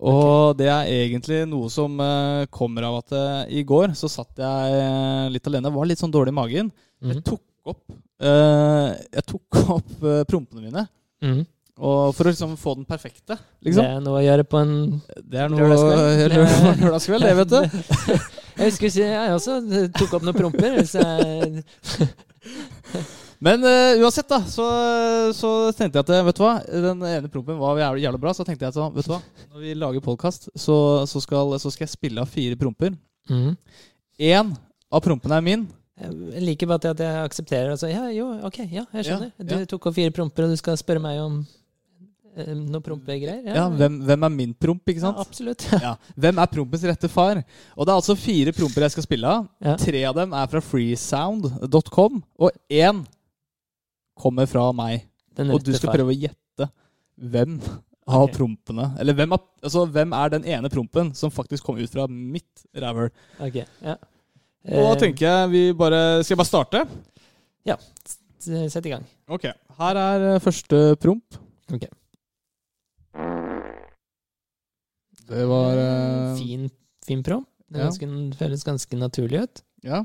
Og det er egentlig noe som uh, kommer av at eh, i går så satt jeg eh, litt alene. Var litt sånn dårlig i magen. Mhm. Jeg tok opp, eh, jeg tok opp eh, prompene mine. Mhm. Og for å liksom få den perfekte, Det liksom. er noe å gjøre på en Det er noe Lørdagskveld. Lørdag- Lørdagskveld, det, vet du. Jeg husker jeg også tok opp noen promper. Men uh, uansett, da, så, så tenkte jeg at eh, vet du hva, den ene prompen var jævlig, jævlig bra. Så tenkte jeg at vet du hva, når vi lager podkast, så, så, så skal jeg spille av fire promper. Én mm. av prompene er min. jeg liker bare at jeg aksepterer Altså, ja, jo, ok, ja, jeg skjønner. Ja, Du tok opp fire promper, og du skal spørre meg om eh, noe prompegreier? Ja, hvem, hvem er min promp, ikke sant? Ja, absolutt. Ja. Hvem er prompens rette far? Og det er altså fire promper jeg skal spille av. Ja. Tre av dem er fra freesound.com, og én kommer fra meg. Og du skal far. prøve å gjette hvem av okay. prompene Eller hvem, er, altså, hvem er den ene prompen som faktisk kom ut fra mitt rævhøl? Ok, ja. Og da Eh, tenker jeg vi bare Skal jeg bare starte? Ja. Sett i gang. Ok. Her er eh, første promp. Ok. Det var uh, Fin, fin promp. Det ja. ganske, føles ganske naturlig ut. Ja.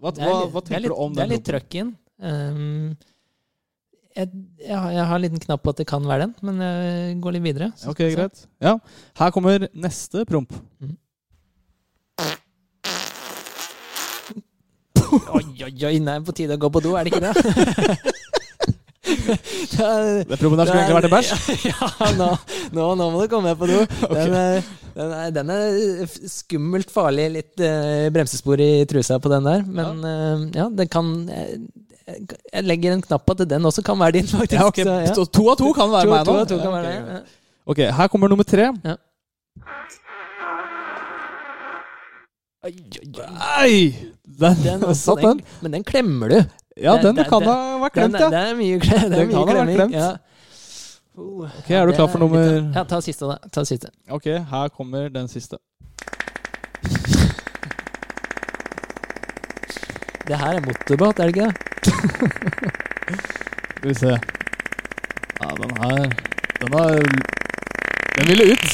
Hva, er hva, hva er tenker litt, du om Det er litt trøkk inn. Um, jeg, jeg, har- jeg har en liten knapp på at det kan være den, men jeg går litt videre. så Ok, greit. Ja. Her kommer neste promp. Oi, oi, oi, nei, på tide å gå på do, er det ikke det? Den prompen der skulle egentlig vært en bæsj. Ja, nå, nå, nå må du komme på do. Den, er, den, er, den er skummelt farlig. Litt eh, bremsespor i trusa på den der. Men eh, ja, den kan jeg, Jeg legger en knapp på at den også kan være din, faktisk. Ja, ok. Så, ja. Så to av to kan være To, meg nå. to, to kan Ja, være ok, her kommer nummer tre. Ja. Oi, oi, oi. Den, Den satt den. den, men den klemmer du. Ja, Den- det, kan den- ha vært glemt, ja. det er mye, det er Den mye klemming. Ja. Oh, Ok, er du klar for nummer- Ja, ta siste, da. Ta siste. Ok, her kommer den siste. Det her er motorbåt, er det ikke det? Skal vi se. Ja, den her Den har Den ville ut.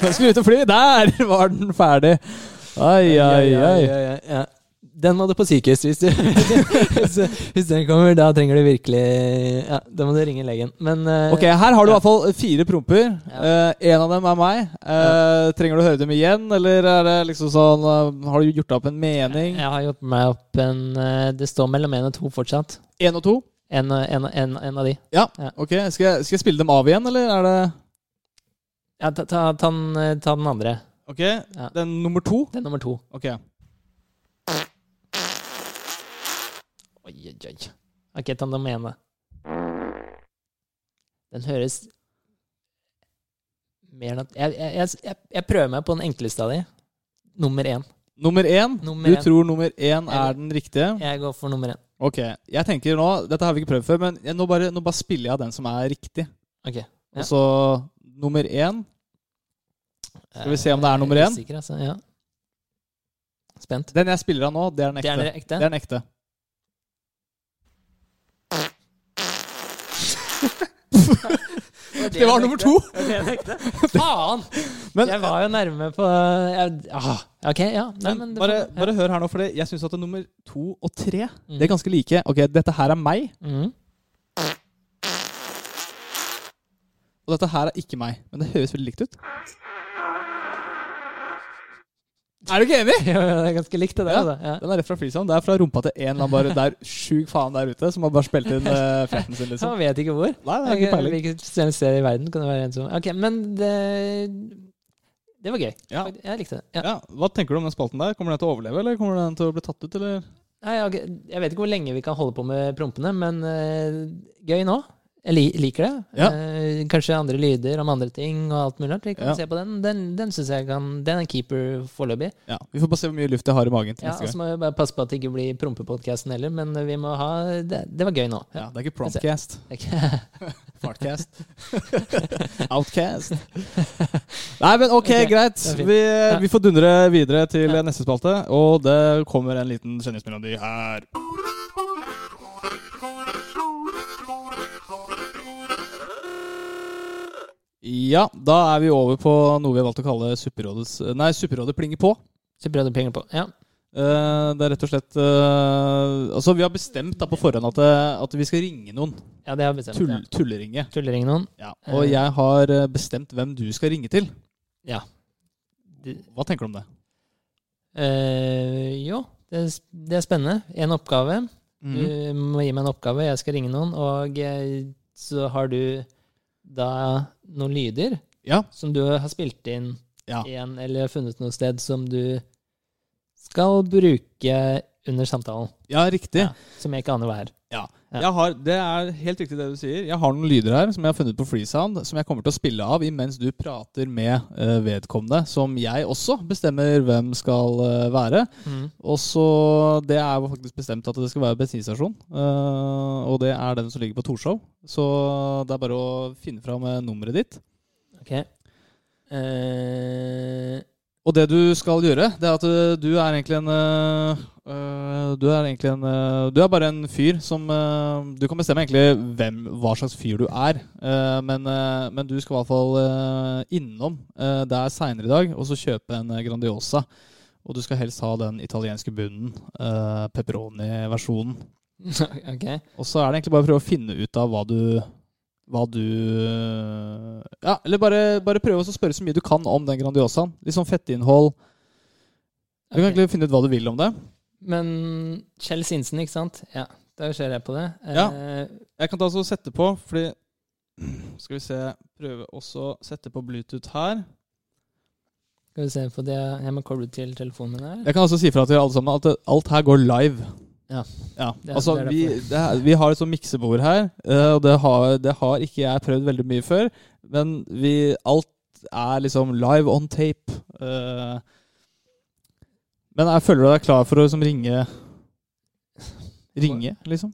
den skulle ut og fly. Der var den ferdig. Ai, ai, ai. Ja. Den må du på sykehus hvis, du, hvis, hvis den kommer. Da trenger du virkelig Ja, da må du ringe legen. Men uh, Ok, her har du i Ja. hvert fall fire promper. Ja. Uh, en av dem er meg. Eh, Trenger du å høre dem igjen, eller er det liksom sånn Har du gjort deg opp en mening? jeg har gjort meg opp en Det står mellom én og to fortsatt. Én og to? En, en, en, en av de. Ja. Ja. Ok, skal jeg, skal jeg spille dem av igjen, eller er det Ja, ta, ta, ta, den, ta den andre. Ok, den nummer to? Den nummer to. Ok. Oi, oi, oi. Ok, ta den ene. Den høres mer nat... Jeg, jeg, jeg, jeg, prøver meg på den enkleste av de. Nummer én. Nummer én. Nummer du én. tror nummer én er den riktige? Jeg går for nummer én. Ok. Jeg tenker nå Dette har vi ikke prøvd før, men nå, bare, nå bare spiller jeg av den som er riktig. Ok. Ja. Og så nummer én. Skal vi se om det er nummer Jeg én? Usikker, altså. Ja. Spent. Den jeg spiller av nå, det er den Det er den ekte? Det er den ekte. Det var nummer to! Det er? Faen! Men, jeg var jo nærme på jeg, ah, Ok, ja. Nei, men det bare, får- ja. bare hør her nå, for jeg syns at det nummer to og tre Mm. Det er ganske like. Ok, dette her er meg, Mm. og dette her er ikke meg. Men det høres veldig likt ut. Er du ikke enig? Ja, jo, det er ganske likt, det der. Ja. altså. Ja. Den er rett fra Freesound. Det er fra rumpa til en eller annen der sjuk faen der ute, som har bare spilt inn uh, fjerten sin, liksom. Han vet ikke hvor. Nei, det er ikke peiling. Hvilket sted i verden kan det være en som Ok, men det Det var gøy. Ja. Jeg likte det. Ja. Ja, Hva tenker du om den spalten der? Kommer den til å overleve, eller kommer den til å bli tatt ut, eller? Nei, jeg vet ikke hvor lenge vi kan holde på med prompene, men uh, gøy nå. Jeg liker det. Ja. Eh, kanskje andre lyder om andre ting og alt mulig. Vi kan Ja. se på den. Den, den synes jeg kan Den er keeper foreløpig. Ja, Vi får bare se hvor mye luft jeg har i magen til Ja, neste så må vi bare passe på at det ikke blir prompepodkasten heller, men vi må ha Det, det var gøy nå. Ja, Det er ikke promcast. Ikke- Fartcast. Outcast. Nei, men ok, okay. greit. Vi, vi får dundre videre til neste spalte, og det kommer en liten kjendismelodi her. Ja, da er vi over på noe vi har valgt å kalle Supperådets Nei, Supperådet plinger på. Supperådet plinger på. Ja. Eh, det er rett og slett eh, Altså, vi har bestemt da på forhånd at, eh, at vi skal ringe noen. Ja, det har bestemt. Tull, ja. tulleringe. Tulleringe noen. Ja. Og jeg har bestemt hvem du skal ringe til. Ja. Hva tenker du om det? jo, det, det er spennende. En oppgave. Mhm. Du må gi meg en oppgave, jeg skal ringe noen, og så har du da noen lyder Ja. som du har spilt inn Ja. igjen, eller funnet noe sted som du skal bruke under samtalen. ja, riktig. Ja. Som jeg ikke aner hva er. Ja. Jeg har, det er helt riktig det du sier. Jeg har noen lyder her som jeg har funnet på Freesound, som jeg kommer til å spille av imens du prater med uh, vedkommende, som jeg også bestemmer hvem skal uh, være. Og så Det er jo faktisk bestemt at det skal være bensinstasjon. uh, og det er den som ligger på Torshov. Så det er bare å finne fram nummeret ditt. Ok. Og det du skal gjøre, det er at eh, du er egentlig en eh, Du er egentlig en eh, Du er bare en fyr som eh, Du kan bestemme egentlig hvem, hva slags fyr du er. Men, men du skal i hvert fall innom der seinere i dag og så kjøpe en Grandiosa. Og du skal helst ha den italienske bunnen. Pepperoni-versjonen. okay. Og så er det egentlig bare å prøve å finne ut av hva du hva du Ja, eller bare, bare prøve å spørre så mye du kan om den Grandiosaen. Litt sånn fettinnhold. Du kan egentlig finne ut hva du vil om det. Men Kjell Sinsen, ikke sant? Ja, da ser jeg på det. Ja. Eh, Jeg kan ta altså sette på, fordi Skal vi se Prøve også å sette på Bluetooth her. skal vi se på det Jeg må koble til telefonen min her. Jeg kan også si fra til alle sammen at alt her går live. Ja. Ja, Det altså det vi, det vi har et sånt miksebord her, eh, og det har, det har ikke jeg prøvd veldig mye før. Men vi, alt er liksom live on tape. eh. men jeg føler du deg klar for å liksom ringe Ringe, liksom?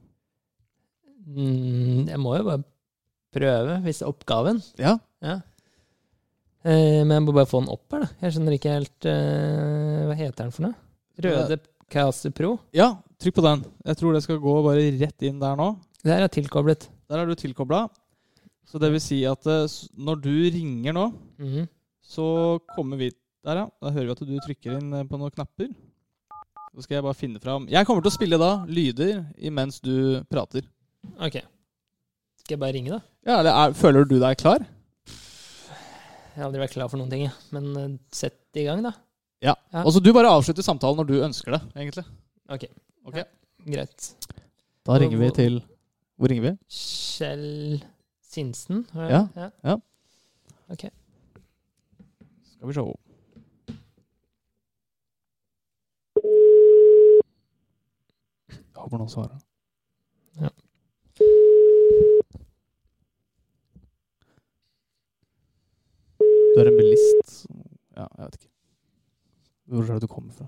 Mm, jeg må jo bare prøve, hvis det er oppgaven. Ja. Ja. Eh, men jeg må bare få den opp her, da. Jeg skjønner ikke helt Hva heter den for noe? Røde Caster Pro. ja, trykk på den. Jeg tror det skal gå bare rett inn der nå. Der er tilkoblet. Der er du tilkobla. Så det vil si at eh, når du ringer nå, Mhm. så kommer vi Der, ja. Da hører vi at du trykker inn eh, på noen knapper. Så skal jeg bare finne fram Jeg kommer til å spille da lyder imens du prater. Ok. Skal jeg bare ringe, da? Ja, er, Føler du deg klar? Jeg har aldri vært klar for noen ting, jeg. Men eh, sett i gang, da. Ja. Ja. Og så du bare avslutter samtalen når du ønsker det, egentlig. Ok. Ok. Greit. Da ringer vi til Hvor ringer vi? Kjell Sinsen? Ja. Ja. Ja. Ok. Skal vi se. Jeg håper noen svarer. Ja. Du er en bilist. Ja, jeg vet ikke. Hvor er det du kommer fra?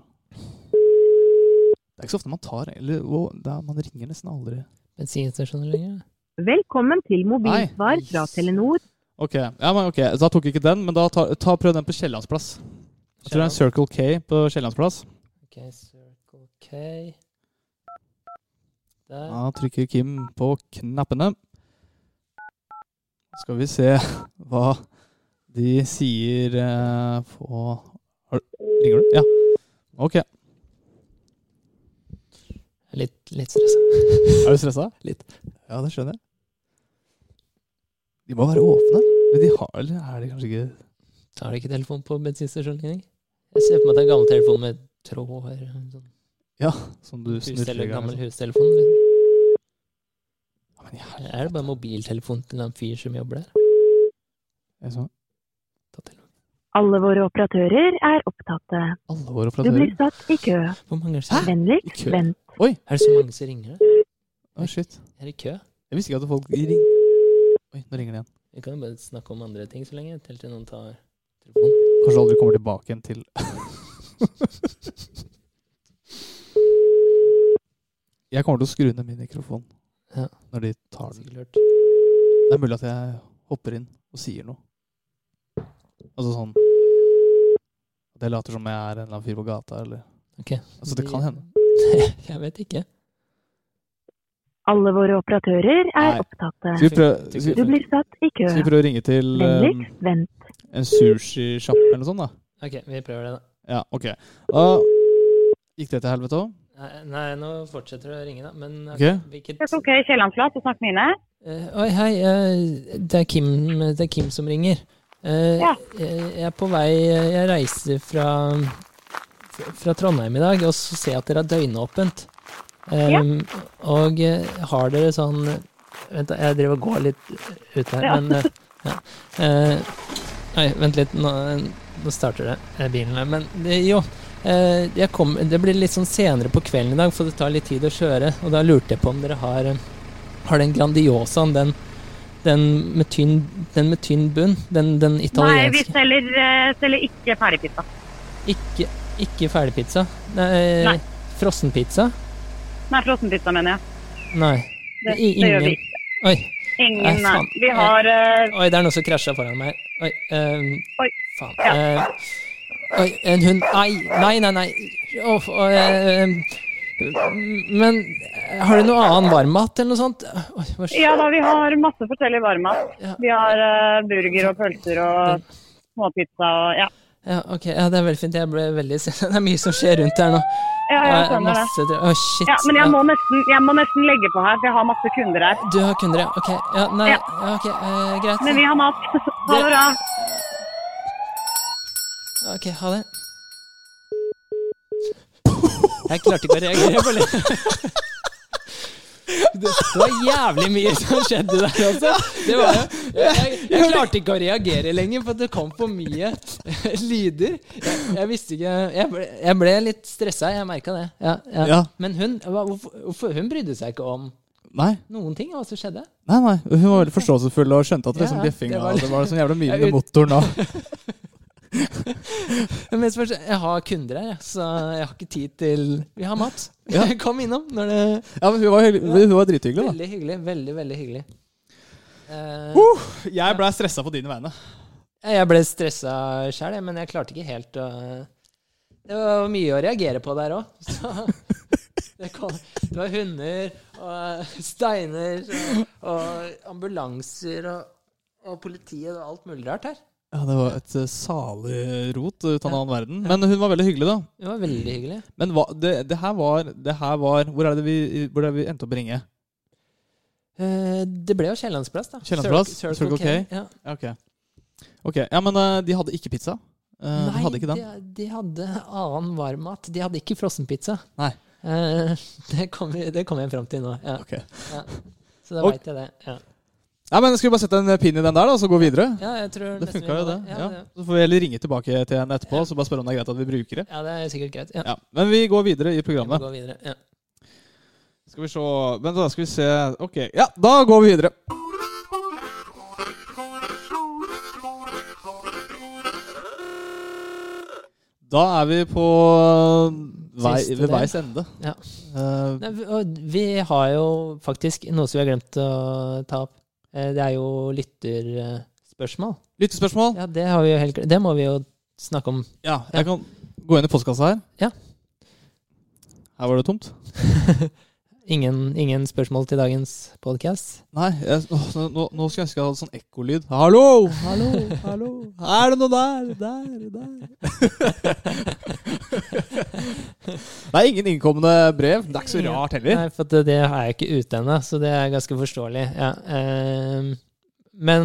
Det er ikke så ofte man tar Eller å, er, man ringer nesten aldri. Bensinstasjoner lenger? Velkommen til mobilsvar Nei. fra Telenor. Ok, ja, men ok, da tok jeg ikke den, men da ta, ta prøv den på Kiellandsplass. Jeg tror det er en Circle K på Kiellandsplass. Ok, Circle K. Der. Da trykker Kim på knappene. Skal vi se hva de sier eh, på Ringer du? Ja. Ok. Er Litt, litt stressa. du stressa? Litt. Ja, det skjønner jeg. De må være åpne. Men de har, eller er de kanskje ikke Tar de ikke telefon på bensinstasjonen? Jeg ser på meg at det er gammel telefon med tråder. Sånn. Ja, som du snurrer i gang. gammel liksom. hustelefon. Liksom. Ja, men. Er det bare mobiltelefon til en fyr som jobber der? Er det sånn? Ta telefon. Alle våre operatører er opptatte. Alle våre Du blir satt i kø. Hvor mange er det Vennligst I vent. Er det så mange som ringer? Å, shit. Er det kø? Jeg visste ikke at folk ringer Oi, nå ringer det igjen. Vi kan jo bare snakke om andre ting så lenge, til til noen tar telefonen. Kanskje aldri kommer tilbake igjen til Jeg kommer til å skru ned min mikrofon Ja. når de tar den. Sikkert. Det er mulig at jeg hopper inn og sier noe. Altså sånn At jeg later som jeg er en eller annen fyr på gata, eller Ok. Altså, det kan hende. Jeg vet ikke. Alle våre operatører er Nei. opptatte. Prøve, Du blir satt i kø. skal vi prøve å ringe til um, en sushisjappe eller noe sånt, da? Ok, vi prøver det, da. Ja, ok. Da, Gikk det til helvete òg? Nei, nei, nå fortsetter det å ringe, da. Men Ok. hvilket Det OK, Kiellandsflat, og snakk med Ine. Eh, Oi, hei. Uh, det, er Kim, det er Kim som ringer. Eh, Ja. jeg, jeg er på vei Jeg reiser fra, fra Trondheim i dag, og så ser jeg at dere har døgnåpent. Um, Og eh, har dere sånn Vent, jeg driver og går litt ut her, Ja. men eh, ja. Uh, Oi, vent litt. Nå, nå starter det bilen her. Men det, jo. uh, jeg kom, det blir litt sånn senere på kvelden i dag, for det tar litt tid å kjøre. Og da lurte jeg på om dere har, har den Grandiosaen, den, den, med tynn, den med tynn bunn? Den, den Nei, vi selger, selger ikke ferdigpizza. Ikke, ikke ferdigpizza? Nei. Nei. Frossenpizza? Nei, frossenpizza, mener jeg. Nei. Det, det gjør vi ikke. Oi. Ingen, Nei, nei. Vi har eh, Oi, det er noe som krasja foran meg. Oi. ehm, Oi. Faen. Ja. Eh, oi, en hund Nei, nei, nei. nei. Oh, åh, eh, men eh, har du noe annen varmmat eller noe sånt? Oi? Ja da, vi har masse forskjellig varmmat. Ja. Vi har eh, burger og pølser og småpizza og ja. Ja, ok, ja, det er veldig fint. Jeg ble veldig Det er mye som skjer rundt her nå. Ja, jeg skjønner det. masse Oh, shit. Ja, men jeg må, nesten, jeg må nesten legge på her, for jeg har masse kunder her. Du har kunder, ja. Ok, ja, nei, Ja. ja, ok, eh, greit. Men vi har mat. Ha det bra. Ok, ha det. Jeg klarte ikke å reagere på det. Det var jævlig mye som skjedde der. Det var jeg, jeg, klarte ikke å reagere lenger, for det kom for mye lyder. Jeg, jeg visste ikke Jeg ble, jeg ble litt stressa, jeg merka det. Ja, ja. Ja. Men hun, hvorfor, hun brydde seg ikke om Nei. noen ting hva som skjedde. Nei, nei. Hun var veldig forståelsesfull og skjønte at det liksom ja, bjeffinga det det var var, litt- sånn jævla mye under motoren da. Men jeg har kunder her, så jeg har ikke tid til Vi har mat. Ja. Kom innom når det Ja, men hun var, hyggelig- hun var drithyggelig, da. Veldig hyggelig. Veldig, veldig hyggelig. Uh, Uh, jeg blei stressa på dine vegne. jeg ble stressa sjæl, men jeg klarte ikke helt å Det var mye å reagere på der òg. Det, var hunder og steiner og, og ambulanser og, og politiet og alt mulig rart her. Ja, Det var et eh, salig rot ut av en annen verden. Men hun var veldig hyggelig, da. Hun var veldig hyggelig. Men hva, det, det, her var, det her var Hvor er det vi, hvor er det vi endte opp å ringe? Eh, det ble jo Kiellandsplass, da. Kiellandsplass? Circle- Circle K? Ja. Ja, ok. Ok, Ja, men eh, de hadde ikke pizza? Nei, de hadde ikke den? De, de hadde annen varmmat. De hadde ikke frossenpizza. Nei. Eh, det kom det kom jeg fram til nå. Ja. Ok. Så da veit jeg det. Ja. Ja, men Skal vi bare sette en pin i den der, da, og så gå videre? ja, jeg tror Det funka jo, må det. Ja, Ja. Så får vi heller ringe tilbake til henne etterpå ja. så bare spørre om det er greit at vi bruker det. ja, det er sikkert greit. Ja. Ja, Men vi går videre i Vi går programmet. gå videre. Ja. Skal vi se Vent, da skal vi se Ok, ja, da går vi videre. Da er vi på vei, ved veis ende. Ja. Eh, og vi har jo faktisk noe som vi har glemt å ta opp. Eh, Det er jo lytterspørsmål. Lytterspørsmål? Ja, det, har vi helt, det må vi jo snakke om. Ja, jeg kan gå inn i postkassa her. Ja. Her var det tomt. Ingen, ingen spørsmål til dagens podcast. Nei, jeg, nå, nå- nå skulle jeg ønske jeg hadde sånn ekkolyd. Hallo! Hallo! hallo Er det noe der? Der? Der? er ingen innkomne brev. Det er ikke så rart heller. Nei, for det, det er jeg ikke ute ennå, så det er ganske forståelig. Ja. ehm, men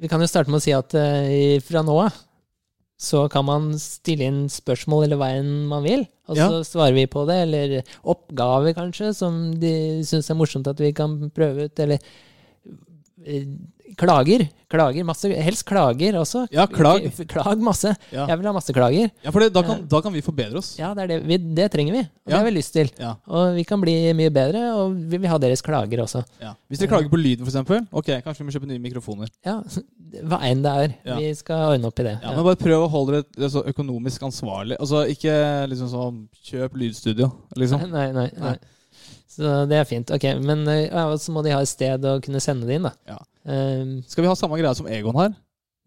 vi kan jo starte med å si at eh, fra nå av så kan man stille inn spørsmål eller hva enn man vil, og så svarer vi på det. Eller oppgaver, kanskje, som de syns er morsomt at vi kan prøve ut. Eller eh, klager. Klager masse. Helst klager også. Ja, klag. Klag masse. Ja, Jeg vil ha masse klager. ja for det, da, kan, da kan vi forbedre oss. Ja, det, er det. Vi, det trenger vi. Og det har vi lyst til. Ja. Og vi kan bli mye bedre, og vi vil ha deres klager også. Ja. Hvis dere klager på lyden, f.eks., ok, kanskje vi må kjøpe nye mikrofoner. Ja, hva enn det er. Ja. Vi skal ordne opp i det. Ja, Men bare prøv å holde dere så økonomisk ansvarlig. Altså Ikke liksom sånn kjøp lydstudio, liksom. Nei, nei, nei. Så det er fint. Ok, Men eh, ja, så må de ha et sted å kunne sende det inn, da. Ja. Um, Skal vi ha samme greia som Egon har?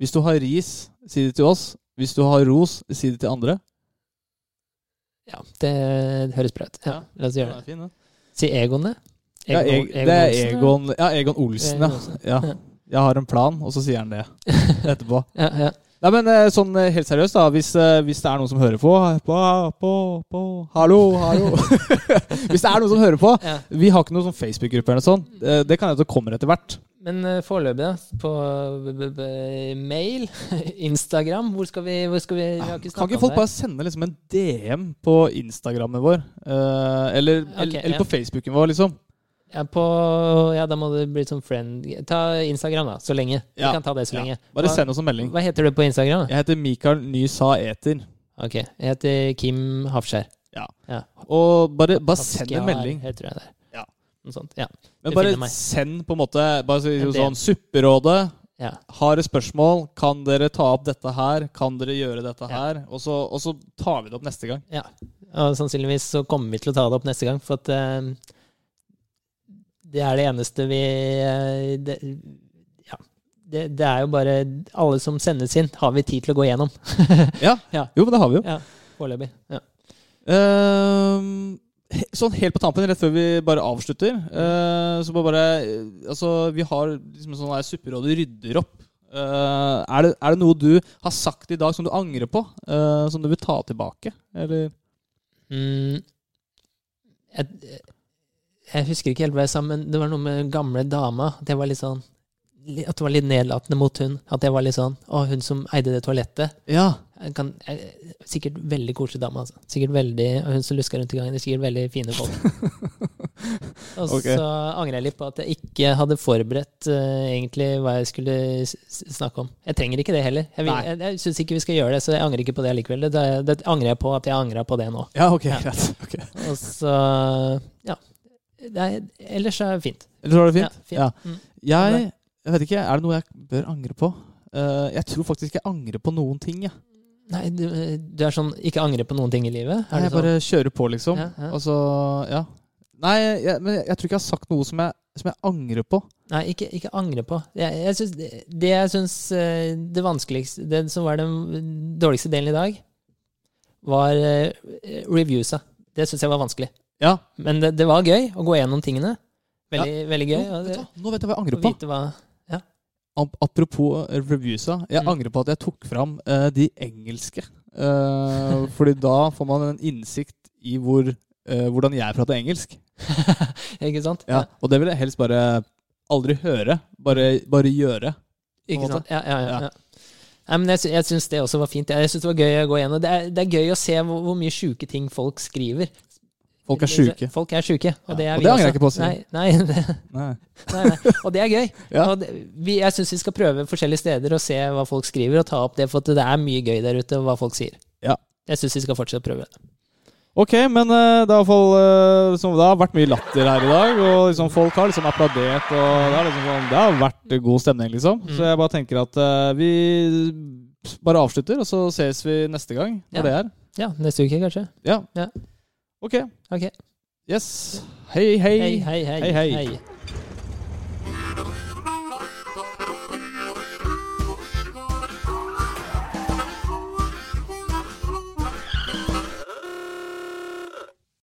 Hvis du har ris, si det til oss. Hvis du har ros, si det til andre. ja, det høres bra ut. Ja, la oss gjøre det fin. Si Egon det? Ja, Egon- Eg- det er Olsen, Egon, ja, Egon Olsen, Egon. Olsen. ja. Ja. Jeg har en plan, og så sier han det etterpå. Ja, ja. Nei, men eh, sånn eh, helt seriøst, da. Hvis, eh, hvis det er noen som hører på På, på, på Hallo, hallo. hvis det er noen som hører på Ja. Vi har ikke noen sånn Facebook-gruppe eller noe sånt. Det kan hende det kommer etter hvert. Men foreløpig, da? På mail? Instagram? Hvor skal vi, hvor skal vi, vi har ikke Kan ikke folk bare sende liksom en DM på Instagrammen vår? Eller, eller, eller ja. på Facebooken vår, liksom? Ja, på, ja, da må det bli som friend Ta Instagram, da. Så lenge. Ja. kan ta det så lenge. Bare send oss en melding. hva heter du på Instagram? da? Jeg heter Mikael Nysa Eter. Ok, Jeg heter Kim Hafskjær. Ja. Og bare, bare send en melding. Jeg tror jeg der. Ja. Noe sånt. Ja. Men Du bare send på en måte bare si sånn Supperådet ja. har et spørsmål. Kan dere ta opp dette her? Kan dere gjøre dette her? Og så, og så tar vi det opp neste gang. Ja. Og sannsynligvis så kommer vi til å ta det opp neste gang, for at eh, det er det eneste vi eh, det, Ja. Det, det er jo bare Alle som sendes inn, har vi tid til å gå gjennom. Ja. Ja. Jo, men det har vi jo. Ja, Foreløpig. Ja. Ehm, sånn helt på tampen, rett før vi bare avslutter uh, Så bare, bare eh, Altså, vi har liksom sånn der supperådet rydder opp. Uh, er, det, er det noe du har sagt i dag som du angrer på? Uh, som du vil ta tilbake? Eller Mm, jeg, jeg husker ikke helt hva jeg sa, men det var noe med gamle dama. At jeg var litt sånn At det var litt nedlatende mot hun. At jeg var litt sånn Å, hun som eide det toalettet. Ja. Kan, sikkert veldig koselig dame, altså. Sikkert veldig, og Hun som luska rundt i gangen. Det er sikkert veldig fine folk. og okay. så angrer jeg litt på at jeg ikke hadde forberedt uh, egentlig hva jeg skulle snakke om. Jeg trenger ikke det heller. Jeg, vil- jeg, jeg syns ikke vi skal gjøre det, så jeg angrer ikke på det likevel. Det, det, det angrer jeg på at jeg angra på det nå. Ja, ok, Ja. greit. Ok. Og så Ja. Er, ellers er det fint. Eller var det fint? Ja, fint. Ja. Mm. Jeg, jeg vet ikke, er det noe jeg bør angre på? Uh, jeg tror faktisk jeg angrer på noen ting. Jeg, Nei, du, du er sånn ikke angre på noen ting i livet? Er jeg sånn? bare kjører på, liksom. Ja, ja. Og så, ja. Nei, jeg, men jeg tror ikke jeg har sagt noe som jeg, som jeg angrer på. Nei, ikke, ikke angre på. Jeg, jeg synes, det, det jeg syns eh, det vanskeligste Det som var den dårligste delen i dag, var eh, reviewsa. Det syns jeg var vanskelig. Ja. Men det, det var gøy å gå gjennom tingene. Veldig, veldig gøy. Nå, vet du, nå vet jeg hva jeg angrer på. hva ja. Apropos eh, reviewsa. Jeg Mm. angrer på at jeg tok fram uh, de engelske. Uh, fordi da får man en innsikt i hvor, uh, hvordan jeg prater engelsk. Ikke sant? Ja. Og det vil jeg helst bare aldri høre. Bare, bare gjøre. Ikke sant? Ja, ja, ja, Ja. ja. Nei, men jeg, jeg syns det også var fint. Jeg synes det var gøy å gå gjennom. Det er, det er gøy å se hvor, hvor mye sjuke ting folk skriver. Folk er sjuke. Folk er sjuke, og det er og vi det angrer jeg ikke på å si. Nei, nei, det, Nei. nei, nei. Og det er gøy. Ja. Og det, vi, jeg syns vi skal prøve forskjellige steder og se hva folk skriver, og ta opp det, for det er mye gøy der ute, hva folk sier. Ja. Jeg syns vi skal fortsette å prøve det. Ok, men uh, det, har fall, uh, liksom, det har vært mye latter her i dag. Og liksom, folk har liksom applaudert. Og liksom, sånn- det har vært god stemning, liksom. Mm. Så jeg bare tenker at uh, vi bare avslutter, og så ses vi neste gang når Ja. det er. Ja, neste uke, kanskje. Ja. Ja. Ok. okay. Yes. Hei, hei. Hei, hei, hei. Hei, hei.